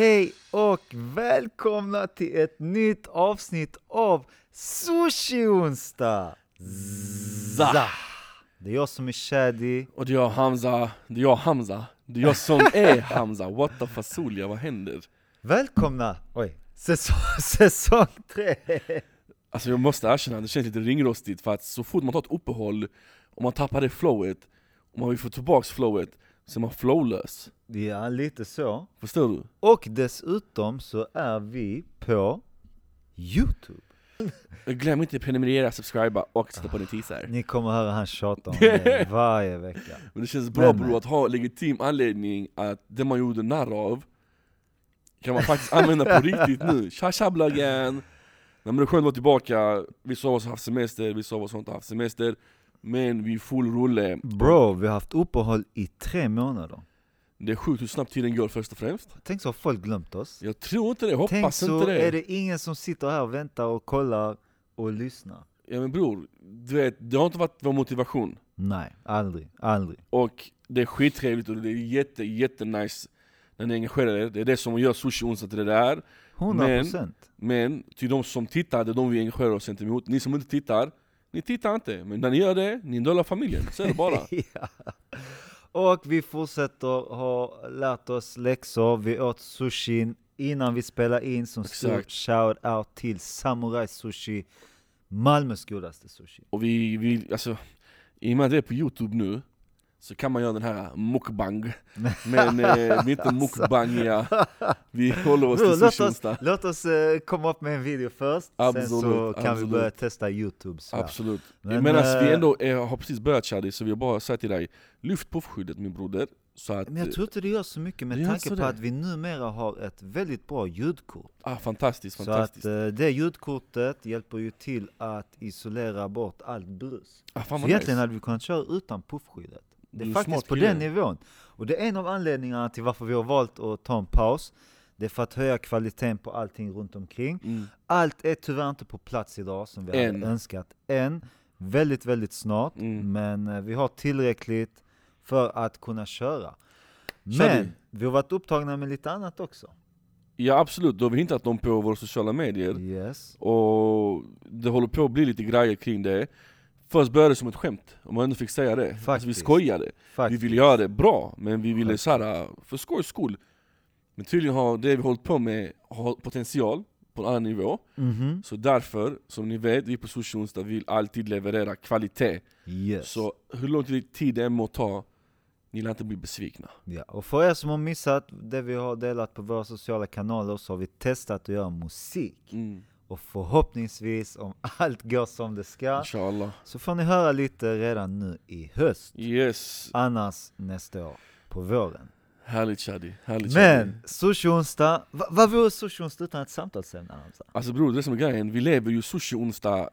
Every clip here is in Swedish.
Hej och välkomna till ett nytt avsnitt av Sushi onsdag! Za. Det är jag som är Shadi. Och det är jag Hamza, det är jag Hamza, det är jag som är Hamza, what the fasolia, vad händer? Välkomna! Oj, säsong, säsong tre! Alltså jag måste erkänna, det känns lite ringrostigt för att så fort man tar ett uppehåll och man tappar det flowet, och man vill få tillbaks flowet, så är man flowlös. Ja, lite så. Förstår du? Och dessutom så är vi på Youtube. Glöm inte att prenumerera, subscriba och sätta på notiser. Ni kommer höra han tjata om det varje vecka. Men det känns bra bror att ha legitim anledning att det man gjorde narr av kan man faktiskt använda på riktigt nu. Tja tja bloggen! Nej men det är skönt att vara tillbaka, vissa av oss har haft semester, vissa av oss har inte haft semester Men vi är full rulle Bro, vi har haft uppehåll i tre månader. Det är sjukt hur snabbt tiden går först och främst Tänk så har folk glömt oss. Jag tror inte det, hoppas Tänk så inte det. är det ingen som sitter här och väntar och kollar och lyssnar. Ja men bror, du vet, det har inte varit vår motivation Nej, aldrig, aldrig. Och det är skittrevligt och det är jätte, jätte nice när ni engagerar er Det är det som gör sushi onsdag till det där 100 procent. Men till de som tittar, det är de vi engagerar oss gentemot. Ni som inte tittar, ni tittar inte. Men när ni gör det, ni av familjen. Så är det bara. ja. Och vi fortsätter ha lärt oss läxor, vi åt sushin innan vi spelar in som stor Exakt. shout out till Samurai Sushi, Malmös godaste sushi. Och vi, vi alltså, i och med att det är på youtube nu, så kan man göra den här mukbang. Men eh, vi är inte mukbangiga. Vi håller oss till låt oss, låt oss eh, komma upp med en video först, sen så Absolut, kan vi absolut. börja testa youtube. Så. Absolut. Men, Medan vi eh, ändå är, har precis börjat Shadi, så vill jag bara säga till dig, lyft puffskyddet min broder. Så att, Men jag tror inte det gör så mycket med tanke så på det. att vi numera har ett väldigt bra ljudkort. ah, fantastiskt, Så fantastiskt. att eh, det ljudkortet hjälper ju till att isolera bort allt brus. ah, Så egentligen nice. hade vi kunnat köra utan puffskyddet. Det är Du faktiskt på den nivån. Och det är en av anledningarna till varför vi har valt att ta en paus. Det är för att höja kvaliteten på allting runt omkring. Mm. Allt är tyvärr inte på plats idag som vi Än. hade önskat än. Väldigt, väldigt snart. Mm. Men eh, vi har tillräckligt för att kunna köra. Kör Men vi. vi har varit upptagna med lite annat också. Ja absolut, då har vi hintat dem på våra sociala medier. Yes. Och det håller på att bli lite grejer kring det Först började det som ett skämt, om man ändå fick säga det. Alltså vi skojade. Faktiskt. Vi ville göra det bra, men vi ville såhär, för skojs skull. Men tydligen har det vi hållit på med har potential på en annan nivå. Mhm. Så därför, som ni vet, vi på Sushi Onsdag vill alltid leverera kvalitet. Yes. Så hur lång tid det än må ta, ni lär inte bli besvikna. Ja, och för er som har missat det vi har delat på våra sociala kanaler så har vi testat att göra musik. Mm. Och förhoppningsvis, om allt går som det ska, Inshallah. så får ni höra lite redan nu i höst. Yes, Annars nästa år, på våren. härligt Shadi. Härligt. Men, sushi-onsdag, va, vad vore sushi-onsdag utan ett samtalsämne alltså? Alltså bror, det är som är grejen, vi lever ju Sushi Onsdag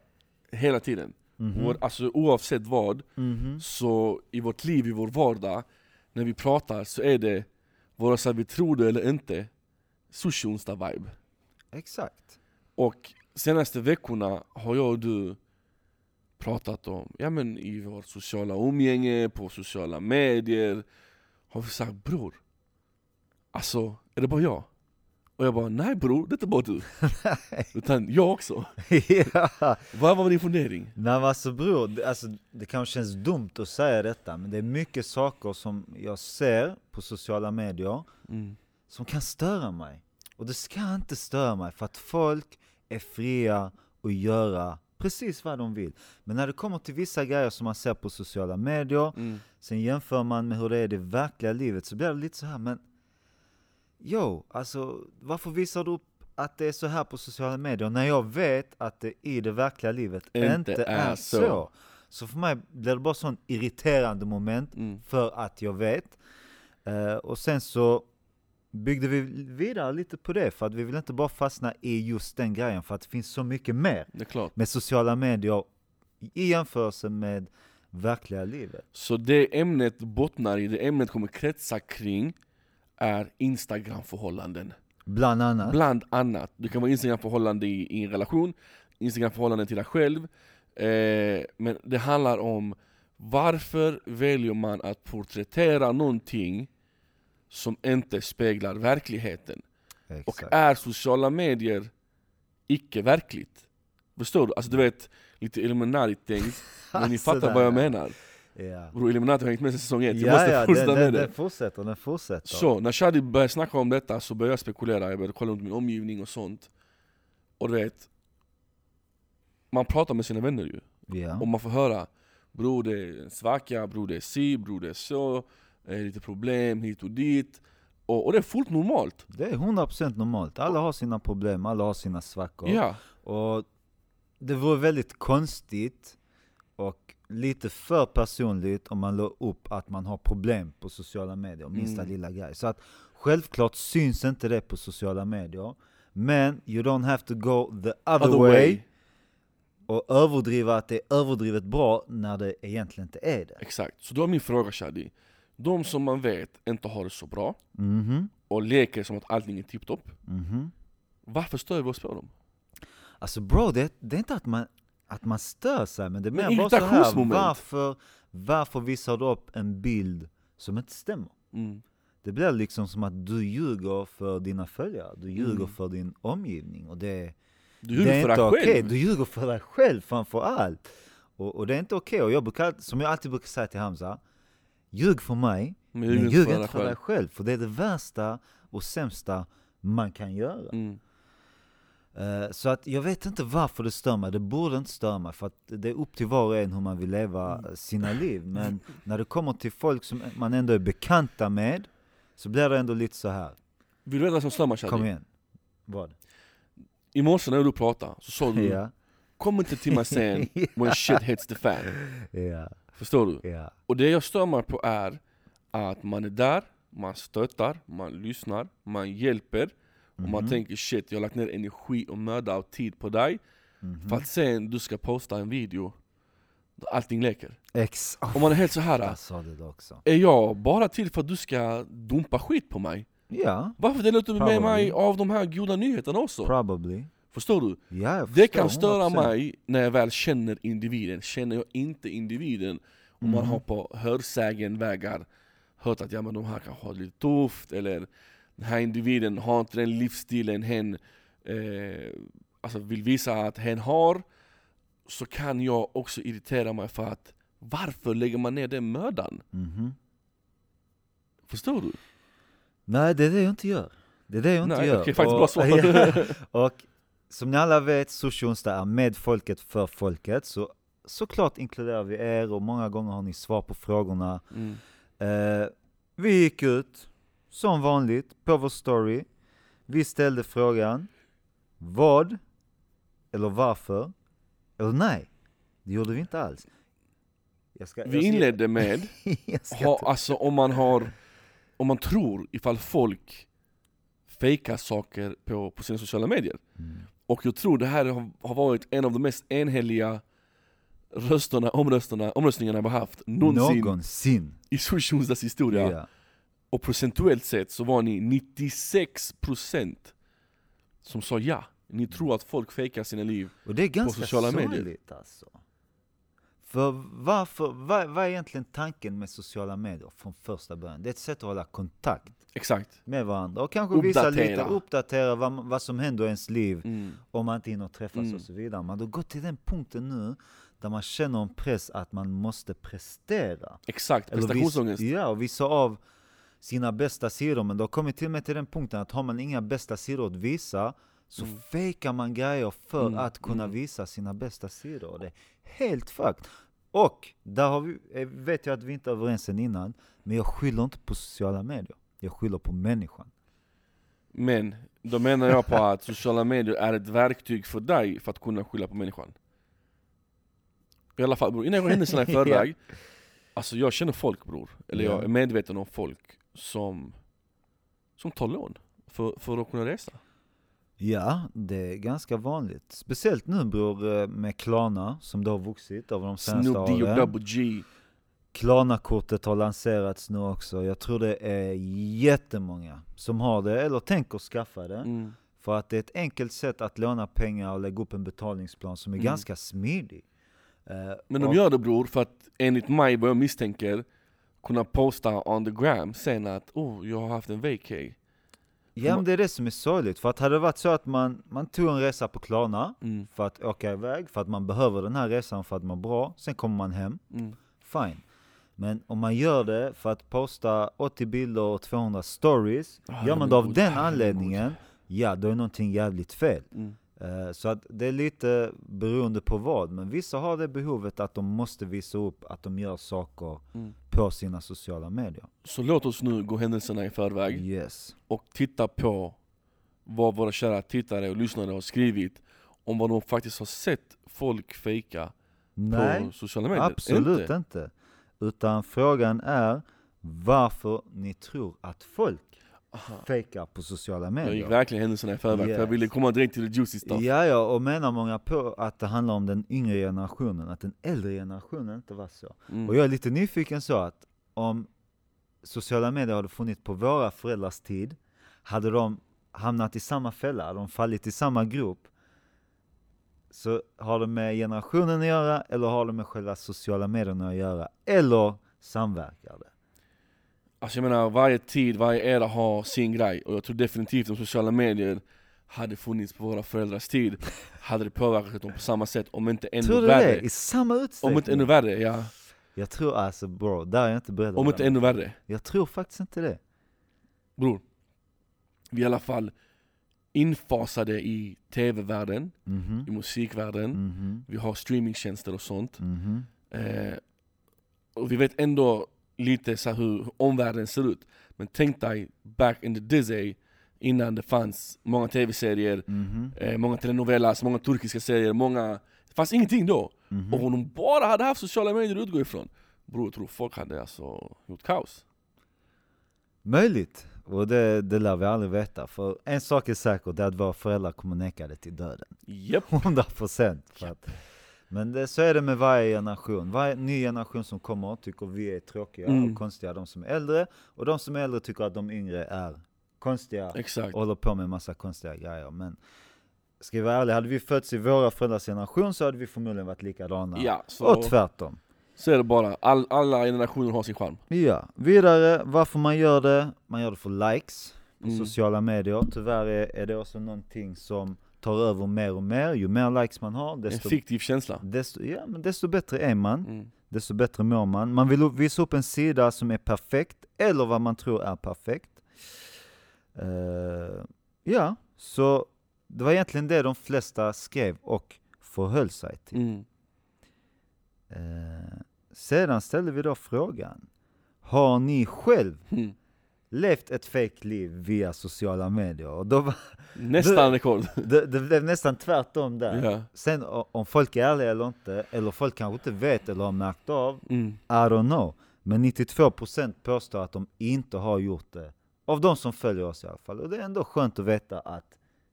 hela tiden. Mhm. Vår, alltså oavsett vad, Mhm. så i vårt liv, i vår vardag, när vi pratar så är det, vare sig vi tror det eller inte, Sushi Onsdag-vibe. Exakt. Och senaste veckorna har jag och du pratat om, ja men i vårt sociala umgänge, på sociala medier, har vi sagt bror, alltså är det bara jag? Och jag bara, nej bror, det är inte bara du. Utan jag också. ja. Vad var din fundering? Nej men alltså bror, det, alltså, det kanske känns dumt att säga detta, men det är mycket saker som jag ser på sociala medier Mm. som kan störa mig. Och det ska inte störa mig, för att folk är fria att göra precis vad de vill. Men när det kommer till vissa grejer som man ser på sociala medier, Mm. sen jämför man med hur det är i det verkliga livet, så blir det lite så här, men Jo, alltså varför visar du upp att det är så här på sociala medier när jag vet att det i det verkliga livet Inte inte, är så. så. så. för mig blir det bara sån irriterande moment Mm. för att jag vet. Eh, och sen så byggde vi vidare lite på det, för att vi vill inte bara fastna i just den grejen, för att det finns så mycket mer med sociala medier i jämförelse med verkliga livet. Så det ämnet bottnar i, det ämnet kommer kretsa kring, är Instagram-förhållanden. Bland annat. Bland annat. Du kan vara Instagram-förhållande i, i en relation, Instagram-förhållande till dig själv. Eh, men det handlar om varför väljer man att porträttera någonting som inte speglar verkligheten. Och Exakt. är sociala medier icke verkligt? Förstår du? Alltså du vet, lite Illuminati-tänkt, men ni fattar vad jag ja. menar. Ja, Bro, Illuminati har hängt med sedan säsong ett, jag ja, måste ja fortsätta den, med den, det. den fortsätter, den fortsätter. Så, när Shadi började snacka om detta så började jag spekulera, jag började kolla runt min omgivning och sånt. Och du vet, man pratar med sina vänner ju. Ja. Och man får höra Bror det är en svacka, bror det är si, bror det är så, eh, lite problem hit och dit. Och, och det är fullt normalt. Det är 100% normalt. Alla har sina problem, alla har sina svackor. Ja, Och det vore väldigt konstigt och lite för personligt om man la upp att man har problem på sociala medier, minsta Mm. lilla grej. Så att självklart syns inte det på sociala medier, men you don't have to go the other, other way, way. och överdriva att det är överdrivet bra när det egentligen inte är det. Exakt. Så då är min fråga Shadi, de som man vet inte har det så bra Mhm, och leker som att allting är tipptopp, mhm. varför stör vi oss på dem? Alltså bro, det, det är inte att man, att man stör sig, men det är mer bara så här, varför, varför visar du upp en bild som inte stämmer? Mm. Det blir liksom som att du ljuger för dina följare, du ljuger Mm. för din omgivning och det, Du det ljuger är för inte okej, själv. du ljuger för dig själv framför allt. Och, och det är inte okej, och jag brukar, som jag alltid brukar säga till Hamza, ljug för mig, Men men ljuger ljug för inte dig för dig själv. för det är det värsta och sämsta man kan göra. Mm. Eh, Så att jag vet inte varför det stör mig, det borde inte störa mig för att det är upp till var och en hur man vill leva Mm. sina liv. Men när det kommer till folk som man ändå är bekanta med, så blir det ändå lite så här. Vill du veta vad som stör mig kom igen. Vad? I morse när du pratade så sa du Ja, Kom inte till mig sen when shit hits the fan. ja, Förstår du? ja. Och det jag stör mig på är att man är där, man stöttar, man lyssnar, man hjälper och man Mhm, tänker shit, jag har lagt ner energi och möda och tid på dig mhm. för att sen du ska posta en video där allting leker. Ex. Oh, Och man är helt så här. jag sa det också. är jag bara till för att du ska dumpa skit på mig? Ja, Varför delar du inte med mig av de här goda nyheterna också? probably. Förstår du? Ja, jag Det förstår, kan störa 100%. mig när jag väl känner individen. Känner jag inte individen, om man Mhm. har på hörsägenvägar hört att ja, men de här kanske har det lite tufft, eller den här individen har inte den livsstilen hen eh, alltså vill visa att hen har, så kan jag också irritera mig för att varför lägger man ner den mödan? Mhm. Förstår du? Nej, det är det jag inte gör. Det är det jag inte Nej, gör. okej, faktiskt och, bra. Ja, och som ni alla vet, Sushi onsdag är med folket för folket. Så såklart inkluderar vi er och många gånger har ni svar på frågorna. Mm. Eh, vi gick ut, som vanligt, på vår story. Vi ställde frågan, vad, eller varför, eller nej. Det gjorde vi inte alls. Jag ska, Vi jag ska- inledde med ha, alltså om man har, om man tror ifall folk fejkar saker på, på sina sociala medier. Mm. Och jag tror det här har, varit en av de mest enhälliga rösterna, omrösterna, omröstningarna vi har haft någonsin Någonsin. i Sushi Onsdags historia. Ja. Och procentuellt sett så var ni 96% som sa ja. Ni tror att folk fejkar sina liv. Och det är ganska sociala medier. sorgligt alltså. För varför, vad, vad är egentligen tanken med sociala medier från första början? Det är ett sätt att hålla kontakt Exakt. med varandra och kanske visa lite, Uppdatera. uppdatera vad, vad som händer i ens liv Mm. om man inte hinner träffas Mm. och så vidare. Man har gått till den punkten nu där man känner en press att man måste prestera. Exakt, vis- prestationsångest. Ja, och visa av sina bästa sidor. Men det har kommit till och med till den punkten att har man inga bästa sidor att visa så Mm. fejkar man grejer för Mm, att kunna mm. visa sina bästa sidor. Det är helt fucked. Och där har vi, eh, vet jag att vi inte är överens sen innan, men jag skyller inte på sociala medier. Jag skyller på människan. Men då menar jag på att sociala medier är ett verktyg för dig för att kunna skylla på människan. I alla fall bror, innan jag går händelserna i förväg, alltså jag känner folk bror, eller jag Ja. är medveten om folk som, som tar lån för, för att kunna resa. Ja, det är ganska vanligt. Speciellt nu bror eh, med Klarna som det har vuxit över de senaste Snoop åren. Double G. Klarna-kortet har lanserats nu också. Jag tror det är jättemånga som har det eller tänker skaffa det. Mm. För att det är ett enkelt sätt att låna pengar och lägga upp en betalningsplan som är Mm. ganska smidig. Eh, Men de och- gör det bror för att enligt mig, vad jag misstänker, kunna posta on the gram sen att oh, jag har haft en vacay. Ja men det är det som är sorgligt, för att hade det varit så att man, man tog en resa på Klarna Mm. för att åka iväg, för att man behöver den här resan för att må bra, sen kommer man hem, Mm. fine. Men om man gör det för att posta 80 bilder och 200 stories, Ah, gör man det av den anledningen, ja då är någonting jävligt fel. Mm. Eh, Så att det är lite beroende på vad, men vissa har det behovet att de måste visa upp att de gör saker Mm. på sina sociala medier. Så låt oss nu gå händelserna i förväg Yes. och titta på vad våra kära tittare och lyssnare har skrivit om vad de faktiskt har sett folk fejka Nej, på sociala medier. absolut Inte. inte. Utan frågan är varför ni tror att folk. Fejkar på sociala Jag gick medier. verkligen händelserna i förväg, för jag Yes. ville komma direkt till the juicy stuff. Ja, ja, och menar många på att det handlar om den yngre generationen, att den äldre generationen inte var så. Mm. Och jag är lite nyfiken så att om sociala medier hade funnits på våra föräldrars tid, hade de hamnat i samma fälla, hade de fallit i samma grop, så har det med generationen att göra, eller har det med själva sociala medierna att göra, eller samverkar det? Alltså jag menar, varje tid, varje era har sin grej och jag tror definitivt om sociala medier hade funnits på våra föräldrars tid hade det påverkat dem på samma sätt, om inte ännu Tror du värre. det? I samma utsträckning? Om inte ännu värre, ja. Jag tror alltså bro, där är jag inte beredd att Om inte ännu värre. Jag tror faktiskt inte det. Bror, vi är i alla fall infasade i tv-världen, Mhm. i musikvärlden, Mhm. vi har streamingtjänster och sånt. Mhm. Eh, och vi vet ändå lite så hur omvärlden ser ut. Men tänk dig back in the dizzy, innan det fanns många tv-serier, Mhm. eh, många telenovelas, många turkiska serier, många... Det fanns ingenting då. Mhm. Och om de bara hade haft sociala medier att utgå ifrån, bror jag tror folk hade alltså gjort kaos. Möjligt. Och det, det lär vi aldrig veta. För en sak är säker, det är att våra föräldrar kommer neka det till döden. Japp. 100 procent. Men det, så är det med varje generation. Varje ny generation som kommer tycker vi är tråkiga Mm. och konstiga, de som är äldre. Och de som är äldre tycker att de yngre är konstiga Exakt. och håller på med massa konstiga grejer. Men ska vi vara ärliga, hade vi fötts i våra föräldrars generation så hade vi förmodligen varit likadana. Ja, så, Och tvärtom. så är det bara. All, alla generationer har sin charm. Ja, vidare varför man gör det. Man gör det för likes på Mm. sociala medier. Tyvärr är, är det också någonting som tar över mer och mer. Ju mer likes man har, En desto, fiktiv känsla. desto, ja, men desto bättre är man. Mm. Desto bättre mår man. Man vill visa upp en sida som är perfekt, eller vad man tror är perfekt. Eh, ja, så det var egentligen det de flesta skrev och förhöll sig till. Mm. Eh, sedan ställde vi då frågan, har ni själv Mm. Levt ett fake liv via sociala medier? Och då var, Nästan rekord. det, det blev nästan tvärtom där. ja. Sen om folk är ärliga eller inte, eller folk kanske inte vet eller har märkt av, Mm. I don't know. Men 92% påstår att de inte har gjort det. Av de som följer oss i alla fall. Och det är ändå skönt att veta att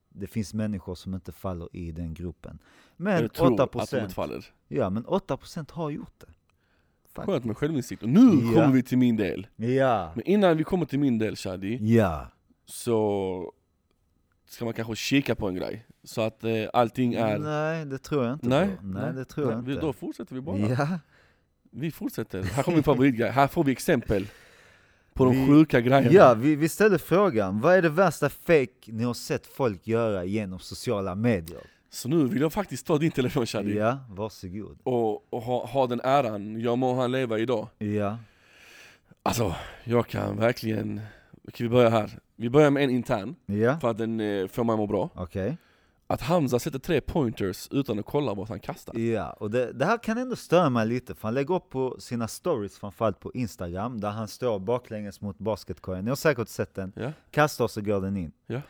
det finns människor som inte faller i den gruppen. Men Jag tror att de 8%, inte faller. ja, men 8% har gjort det. Faktiskt. Skönt med självinsikt. Och nu Ja. kommer vi till min del. Ja. Men innan vi kommer till min del Shadi, Ja. så ska man kanske kika på en grej. Så att eh, allting är... Nej, det tror jag inte Nej, på. Nej, det tror jag inte. Då fortsätter vi bara. Ja. Vi fortsätter. Här kommer min favoritgrej. Här får vi exempel på de Vi- sjuka grejerna. Ja, vi, vi ställde frågan, vad är det värsta fake ni har sett folk göra genom sociala medier? Så nu vill jag faktiskt ta din telefon Shadi. Ja, varsågod. Och, och ha, ha den äran. Jag må han leva idag. Ja. Alltså, jag kan verkligen... Okej, vi börjar här. Vi börjar med en intern, Ja, för att den eh, får mig att må bra. okej. Att Hamza sätter tre pointers utan att kolla vad han kastar. Ja, och det, det här kan ändå störa mig lite, för han lägger upp på sina stories, framförallt på Instagram, där han står baklänges mot basketkorgen. Ni har säkert sett den. Ja? Kastar så går den in. Ja.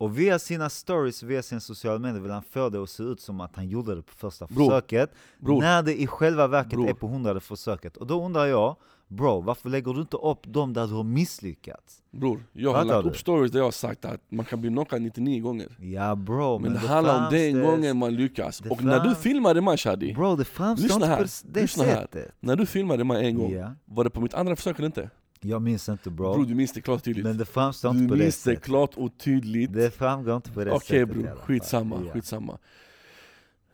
Och via sina stories, via sina sociala medier vill han få det att se ut som att han gjorde det på första Bror, försöket, Bror, när det i själva verket Bror. är på hundrade försöket. Och då undrar jag, bro, varför lägger du inte upp de där du har misslyckats? bror, jag har lagt upp stories där jag har sagt att man kan bli knockad 99 gånger. Ja bro, Men, men, det handlar om den gången man lyckas. det Och när du filmade mig Shadi, Bro, det Lyssna här, det, det lyssna här. när du filmade mig en gång, Ja. var det på mitt andra försök eller inte? Jag minns inte bro, Bror du minns det klart tydligt. men det framstår Du inte på det minns det sättet. klart och tydligt. Det framgår inte på det Okej sättet i bror, skitsamma, Ja. skitsamma.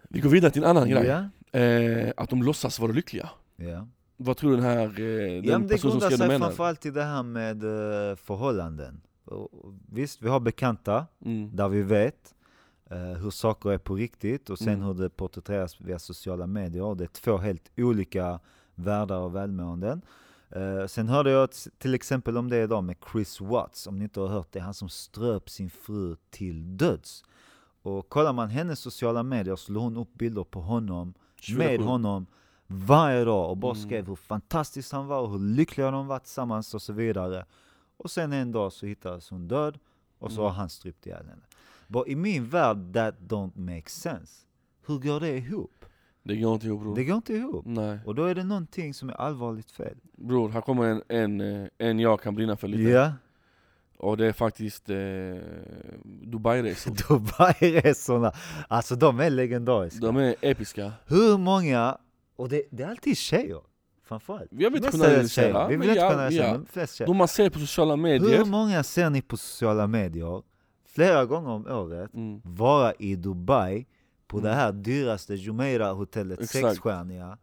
Vi går vidare till en annan grej. Ja, Eh, att de låtsas vara lyckliga. ja. Vad tror du den här, eh, den Ja, men det grundar sig menar? framförallt till det här med eh, förhållanden. Och, visst, vi har bekanta Mm. där vi vet eh, hur saker är på riktigt och sen Mm. hur det porträtteras via sociala medier. Det är två helt olika världar och välmåenden. Eh, sen hörde jag till exempel om det idag med Chris Watts, om ni inte har hört det, han som ströp sin fru till döds. Och kollar man hennes sociala medier så hon upp bilder på honom, med 27. honom varje dag och bara Mm. skrev hur fantastisk han var och hur lyckliga de var tillsammans och så vidare. Och sen en dag så hittades hon död och så Mm. har han strypt ihjäl henne. But i min värld, that don't make sense. Hur går det ihop? Det går inte ihop bror. Det går inte ihop. Nej. Och då är det någonting som är allvarligt fel. Bror, här kommer en, en, eh, en jag kan brinna för lite. Ja, Och det är faktiskt eh, Dubai-resor. Dubai-resorna, alltså de är legendariska. De är episka. Hur många, och det, det är alltid tjejer framförallt. Jag vill inte generalisera, tjejer. Vi vill inte generalisera, ja. men flest tjejer. De man ser på sociala Hur medier. många ser ni på sociala medier flera gånger om året Mm. vara i Dubai på Mm. det här dyraste Jumeirah-hotellet, sexstjärniga,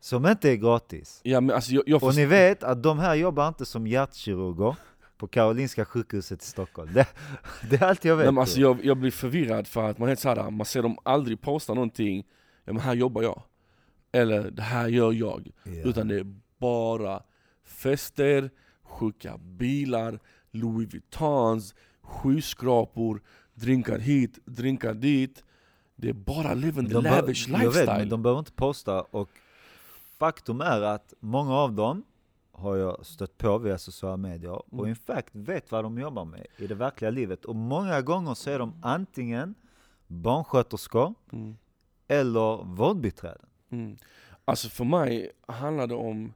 som inte är gratis. Ja men alltså jag, jag Och ni vet att de här jobbar inte som hjärtkirurger på Karolinska sjukhuset i Stockholm. Det, det är allt jag vet. Nej, men alltså jag, jag blir förvirrad för att man är helt såhär, man ser dem aldrig posta någonting, ja men här jobbar jag. Eller det här gör jag. Ja. Utan det är bara fester, sjuka bilar, Louis Vuittons, skyskrapor, drinkar hit, drinkar dit. Det är bara living the lavish Jag vet, lifestyle. men de behöver inte posta och faktum är att många av dem har jag stött på via sociala medier och Mm. in fact vet vad de jobbar med i det verkliga livet. Och många gånger så är de antingen barnsköterskor Mm. eller vårdbiträden. Mm. Alltså för mig handlar det om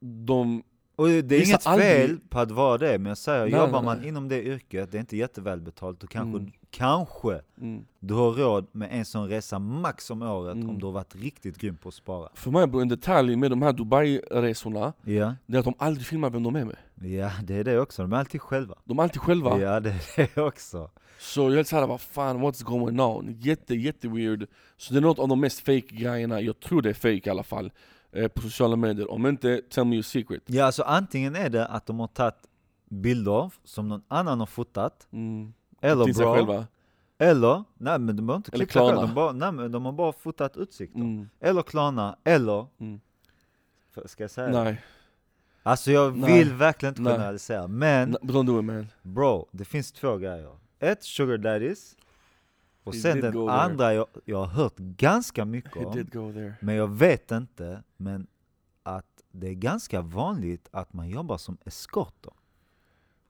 de, Och det är Vissa inget aldrig- fel på att vara det, men jag säger, Nej, jobbar nej, man nej. inom det yrket, det är inte jättevälbetalt och kanske, Mm. kanske mm. du har råd med en sån resa max om året Mm. om du har varit riktigt grym på att spara. för mig en detalj med de här Dubai-resorna, Ja, det är att de aldrig filmar vem de är med. ja det är det också, de är alltid själva. De är alltid själva. Ja, det är det också. Så jag är såhär, vad fan, what's going on? Jätte, jätte weird. Så det är något av de mest fake grejerna, jag tror det är fake i alla fall, på sociala medier. Om inte, tell me your secret. Ja, alltså antingen är det att de har tagit bilder som någon annan har fotat, Mm. eller sig bra, själva. eller, nej men de behöver inte klippa själva, Klarna. de, bara, nej, men de har bara fotat utsikter. Mm. Eller Klarna, eller, Mm. ska jag säga det? Nej, Alltså jag Nej. vill verkligen inte Nej. generalisera, men don't do it man. bro, det finns två grejer. Ett, sugar daddies, och sen den andra jag, jag har hört ganska mycket om, men jag vet inte, men att det är ganska vanligt att man jobbar som eskorter.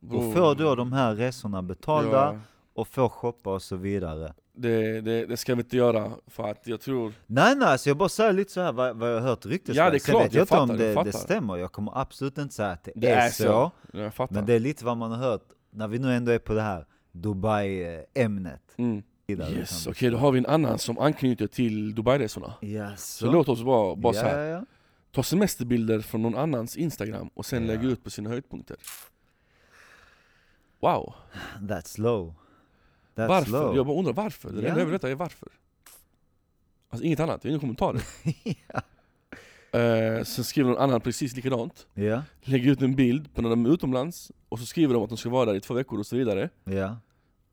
Och Bro, får då de här resorna betalda ja, och får shoppa och så vidare. det, det, det ska vi inte göra, för att jag tror... Nej nej, så jag bara säger lite så här vad, vad jag har hört ryktes Ja, det är klart, vet jag jag inte om fattar, jag det, det stämmer, jag kommer absolut inte säga att det, Det är, är så, så. Jag men det är lite vad man har hört, när vi nu ändå är på det här Dubai-ämnet. mm. Yes, liksom. okej då har vi en annan som anknyter till Dubai-resorna. Ja, Så låt oss bara, bara så ja, här. ja. ta semesterbilder från någon annans instagram och sen Ja. lägga ut på sina höjdpunkter. Wow, That's low. That's varför? low. Jag bara undrar varför, det Ja. enda jag vill veta är varför. Alltså inget annat, inga kommentarer. ja. Eh, sen skriver någon annan precis likadant, ja, lägger ut en bild på när de är utomlands, och så skriver de att de ska vara där i två veckor och så vidare.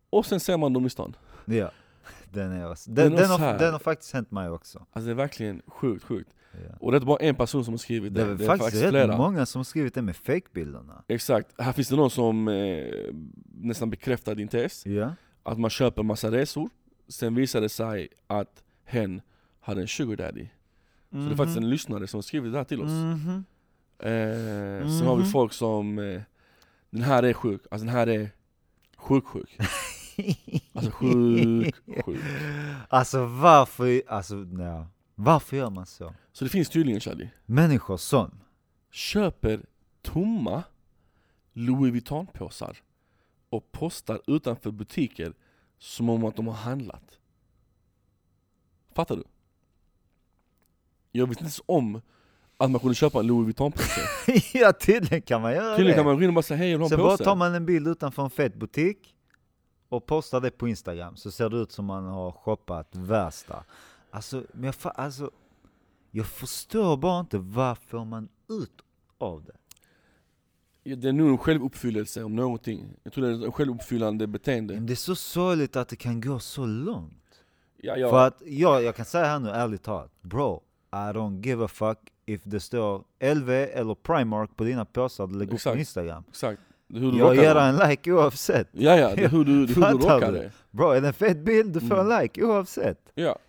Och sen ser man dem i stan. Ja. Den, är också. Den Den, har, den har faktiskt hänt mig också. Alltså det är verkligen sjukt, sjukt. Ja. Och det är inte bara en person som har skrivit Det det, är, det är faktiskt faktiskt rätt flera. många som har skrivit det med fake-bilderna. Exakt, här finns det någon som eh, nästan bekräftar din tes. Ja, Att man köper massa resor, sen visar det sig att hen hade en sugar daddy. Så det är faktiskt en lyssnare som har skrivit det här till oss. Mhm. Eh, Sen har vi Mhm. folk som, eh, den här är sjuk, alltså den här är sjuk sjuk. Alltså sjuk sjuk. Alltså varför, alltså ja. Varför gör man så? Så det finns tydligen Shadi, Människor som, köper tomma Louis Vuitton-påsar och postar utanför butiker som om att de har handlat. Fattar du? Jag visste inte ens om att man kunde köpa en Louis Vuitton-påse. ja tydligen kan man göra Tydligen det. kan man gå in och bara säga hej jag vill ha Sen en bara påse. tar man en bild utanför en fet butik och postar det på Instagram, så ser det ut som man har shoppat värsta. Alltså, men jag, fa- alltså, Jag förstår bara inte vad får man ut av det? Ja, Det är nog en självuppfyllelse om någonting. Jag tror det är ett självuppfyllande beteende. Men det är så sorgligt att det kan gå så långt. Ja, ja. För att jag, jag kan säga här nu ärligt talat, bro, I don't give a fuck if det står LV eller Primark på dina påsar upp Exakt. på Instagram. Exakt. Det hur du Jag ger det. dig en like oavsett. Ja, ja, det hur du, det hur du rockar du? det. Bro, är det en fet bild, du får Mm. en like oavsett. Ja.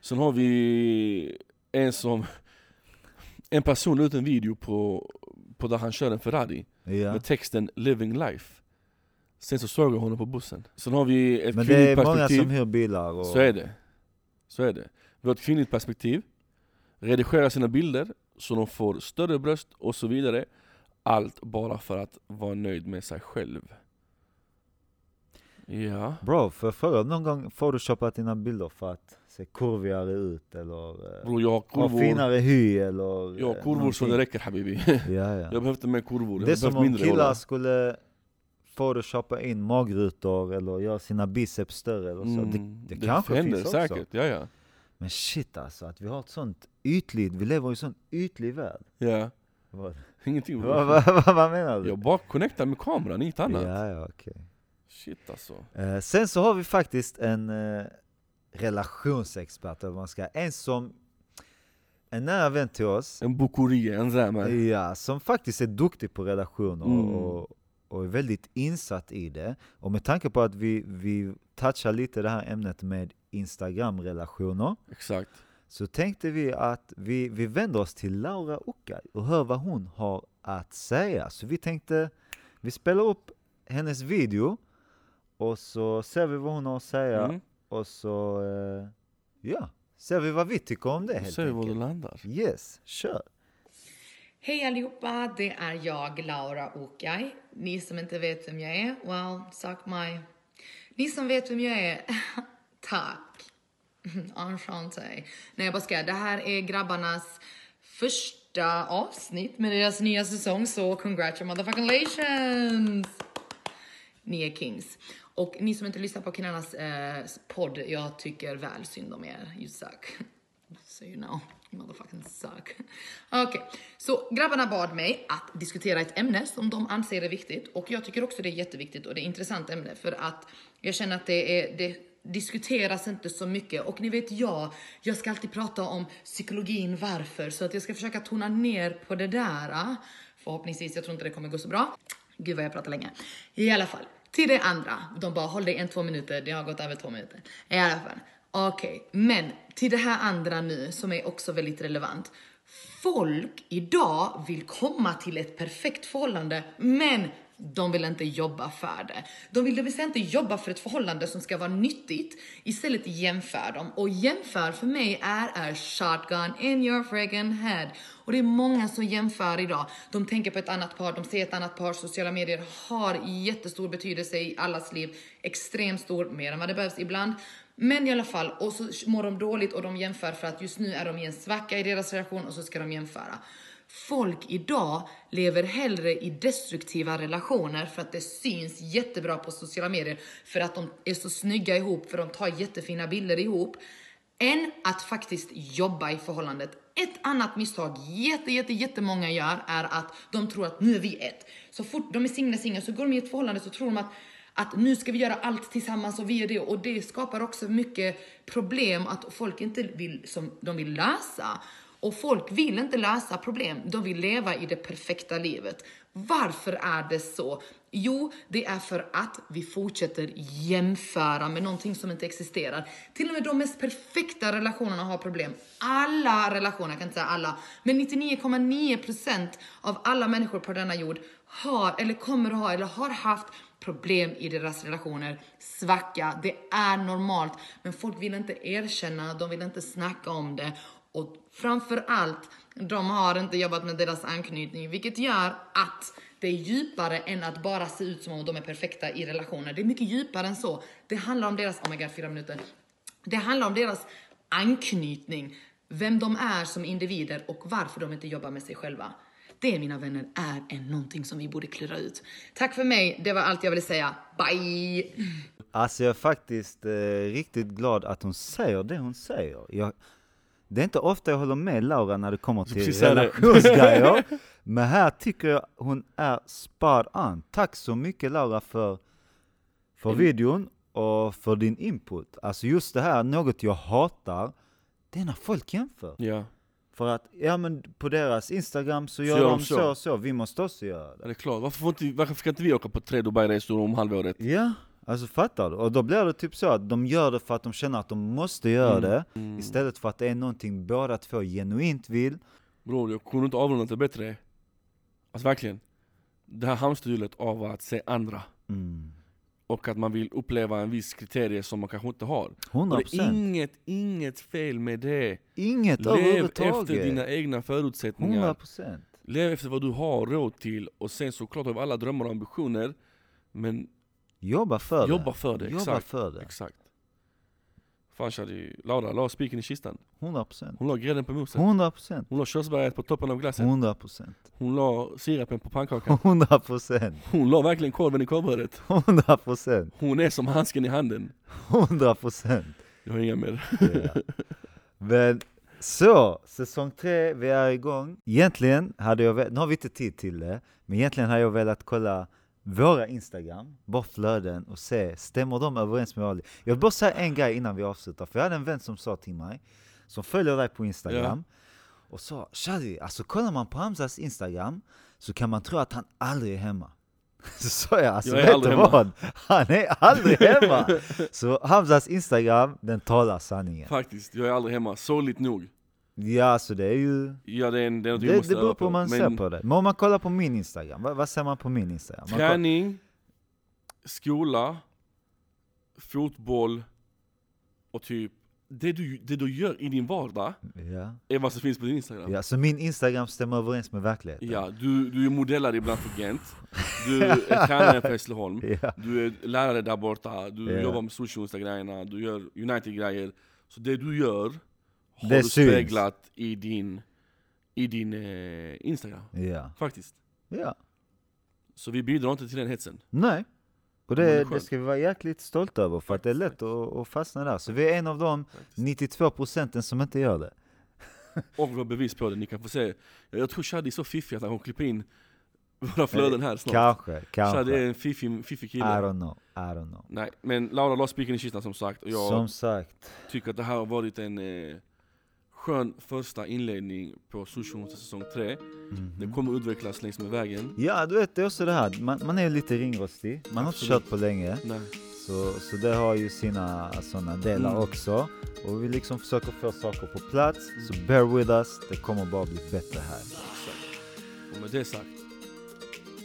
Sen har vi en som... En person la ut en video på, på där han kör en Ferrari Ja. med texten 'Living Life' Sen så såg jag honom på bussen. Sen har vi ett Men det kvinnligt är många perspektiv. som hyr bilar och... Så är det. Så är det. Vi har ett kvinnligt perspektiv. Redigera sina bilder så de får större bröst och så vidare. Allt bara för att vara nöjd med sig själv. Ja. Bro, jag fråga, någon gång photoshopat dina bilder för att se kurvigare ut eller eh, Bror jag har ha kurvor. finare hy eller... Jag har eh, kurvor så det någonting? räcker habibi. Ja, ja. Jag behöver inte mer kurvor. Jag Det är som om killar skulle photoshoppa in magrutor eller göra sina biceps större eller så. Det, Mm, det kanske händer finns också. säkert, ja ja. Men shit alltså, att vi har ett sånt ytligt, vi lever i en sån ytlig värld. ja. Vad, Ingenting vad, vad, vad, vad menar du? Jag bara connectar med kameran, inget annat. Ja, ja, okej. Shit alltså. Eh, sen så har vi faktiskt en eh, relationsexpert, eller man ska En som, en nära vän till oss, En bokuri, en rämer. ja, som faktiskt är duktig på relationer Mm. och, och är väldigt insatt i det. Och med tanke på att vi, vi touchar lite det här ämnet med Instagram-relationer, Exakt. Så tänkte vi att vi, vi vänder oss till Laura Ockay och hör vad hon har att säga. Så vi tänkte, vi spelar upp hennes video och så ser vi vad hon har att säga Mm. och så, eh, ja, ser vi vad vi tycker om det helt ser vi var enkelt. landar. Yes, kör! Hej allihopa, det är jag, Laura Okai. Ni som inte vet vem jag är, well, suck my... Ni som vet vem jag är, tack. Mm-hmm. Enchanté. Nej, jag bara ska. Det här är grabbarnas första avsnitt med deras nya säsong, så congratulations! Ni är kings. Och ni som inte lyssnar på killarnas eh, podd, jag tycker väl synd om er. You suck. So you know, motherfucking suck. Okej, så grabbarna bad mig att diskutera ett ämne som de anser är viktigt och jag tycker också det är jätteviktigt och det är ett intressant ämne för att jag känner att det är det diskuteras inte så mycket och ni vet jag, jag ska alltid prata om psykologin varför så att jag ska försöka tona ner på det där. Ah. Förhoppningsvis, jag tror inte det kommer gå så bra. Gud vad jag pratar länge. I alla fall, till det andra. De bara håll dig en två minuter, det har gått över två minuter. I alla fall, okej. Men till det här andra nu som är också väldigt relevant. Folk idag vill komma till ett perfekt förhållande, men de vill inte jobba för det. De vill det vill säga inte jobba för ett förhållande som ska vara nyttigt. Istället jämför dem. Och jämför för mig är, är shotgun in your friggin head. Och det är många som jämför idag. De tänker på ett annat par, de ser ett annat par. Sociala medier har jättestor betydelse i allas liv. Extremt stor, mer än vad det behövs ibland. Men i alla fall, och så mår de dåligt och de jämför för att just nu är de i en svacka i deras relation och så ska de jämföra. Folk idag lever hellre i destruktiva relationer för att det syns jättebra på sociala medier för att de är så snygga ihop, för de tar jättefina bilder ihop, än att faktiskt jobba i förhållandet. Ett annat misstag jätte, jätte, jättemånga gör är att de tror att nu är vi ett. Så fort de är singlar, singlar så går de i ett förhållande så tror de att att nu ska vi göra allt tillsammans och vi är det och det skapar också mycket problem att folk inte vill som de vill lösa. Och folk vill inte lösa problem, de vill leva i det perfekta livet. Varför är det så? Jo, det är för att vi fortsätter jämföra med någonting som inte existerar. Till och med de mest perfekta relationerna har problem. Alla relationer, jag kan inte säga alla, men 99,9% av alla människor på denna jord har eller kommer att ha eller har haft problem i deras relationer, svacka, det är normalt. Men folk vill inte erkänna, de vill inte snacka om det. Och framför allt, de har inte jobbat med deras anknytning, vilket gör att det är djupare än att bara se ut som om de är perfekta i relationer. Det är mycket djupare än så. Det handlar om deras, oh my god, fyra minuter. Det handlar om deras anknytning, vem de är som individer och varför de inte jobbar med sig själva. Det mina vänner är en någonting som vi borde klura ut. Tack för mig, det var allt jag ville säga. Bye! Alltså jag är faktiskt eh, riktigt glad att hon säger det hon säger. Jag, det är inte ofta jag håller med Laura när det kommer till relationsgrejer. Men här tycker jag hon är spot on. Tack så mycket Laura för, för Mm. videon och för din input. Alltså just det här, något jag hatar, det är när folk jämför. Ja, För att, ja men på deras Instagram så gör gör de så så. och så, vi måste också göra det. det är klart. Varför, får inte, varför ska inte vi åka på tre Dubai-resor om halvåret? Ja, alltså fattar du? Och då blir det typ så att de gör det för att de känner att de måste göra Mm, det, mm. istället för att det är någonting båda två genuint vill. Bror, jag kunde inte avrunda det bättre. Alltså verkligen. Det här hamsterhjulet av att se andra. Mm. Och att man vill uppleva en viss kriterie som man kanske inte har. Och 100%. det är inget, inget fel med det. Inget Lev överhuvudtaget. efter dina egna förutsättningar. 100%. Lev efter vad du har råd till. Och sen såklart har vi alla drömmar och ambitioner. Men Jobba för jobba det. för det. Jobba Exakt. för det. Exakt. Fan Shadi, Laura la spiken i kistan. 100%. Hon la grädden på moset. 100%. Hon la körsbäret på toppen av glaset. 100%. Hon la sirapen på pannkakan. 100%. Hon la verkligen korven i korvbrödet. 100%. Hon är som handsken i handen. 100%. Jag har inga mer. Ja. Men så, säsong tre, vi är igång. Egentligen hade jag nu har vi inte tid till det, men egentligen hade jag velat kolla våra Instagram, bara flöden och se, stämmer de överens med Ali? Jag vill bara säga en grej innan vi avslutar, för jag hade en vän som sa till mig, som följer dig på Instagram, och sa Shadi, alltså kollar man på Hamzas Instagram så kan man tro att han aldrig är hemma. Så sa jag, alltså Jag vet du hemma." vad? Han är aldrig hemma! Så Hamzas Instagram, den talar sanningen. Faktiskt, jag är aldrig hemma. Sorgligt nog. Ja, alltså det är ju... Ja det är, en, det är något Det, det beror på hur man Men ser på det. Men om man kollar på min Instagram, vad, vad ser man på min Instagram? Man koll- Träning, skola, fotboll och typ det du, det du gör i din vardag ja. är vad som finns på din instagram. ja, så min Instagram stämmer överens med verkligheten? Ja, du, du är modellare ibland för Gent, du är tränare för Hässleholm, Ja. du är lärare där borta, du Ja. jobbar med sushi grejerna du gör United-grejer. Så det du gör har Det du syns. speglat i din, i din eh, Instagram. Ja. Faktiskt. ja. Så vi bidrar inte till den hetsen. Nej. Och det det, det ska vi vara jäkligt stolta över, för att det är lätt att, att fastna där. Så vi är en av de 92 procenten som inte gör det. Och vi har bevis på det, ni kan få se. Jag, tror Shadi är så fiffig att han kommer klippa in våra flöden här snart. Kanske, Shadi kanske. är en fiffig, fiffig I kille. don't know, I don't know. Nej, men Laura la spiken i kistan som sagt. Och jag Som sagt, tycker att det här har varit en eh, skön första inledning på Sushi säsong 3. Mhm. Det kommer utvecklas längs med vägen. ja du vet det är också det här, man, man är lite ringrostig, man har inte Absolut. kört på länge. Nej. Så, så det har ju sina sådana delar Mm. också. Och vi liksom försöker få saker på plats, så bear with us, det kommer bara bli bättre här. Exakt. Och med det sagt,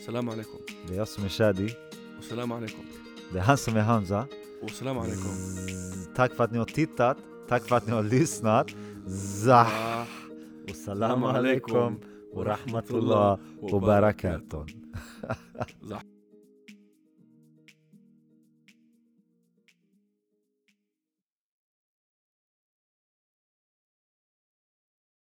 salam alaikum. Det är jag som är Shadi, Och salam alaikum. det är han som är Hamza. Och salam alaikum. Tack för att ni har tittat, tack för att ni har lyssnat. Zah! Ah, Och salam alaikum och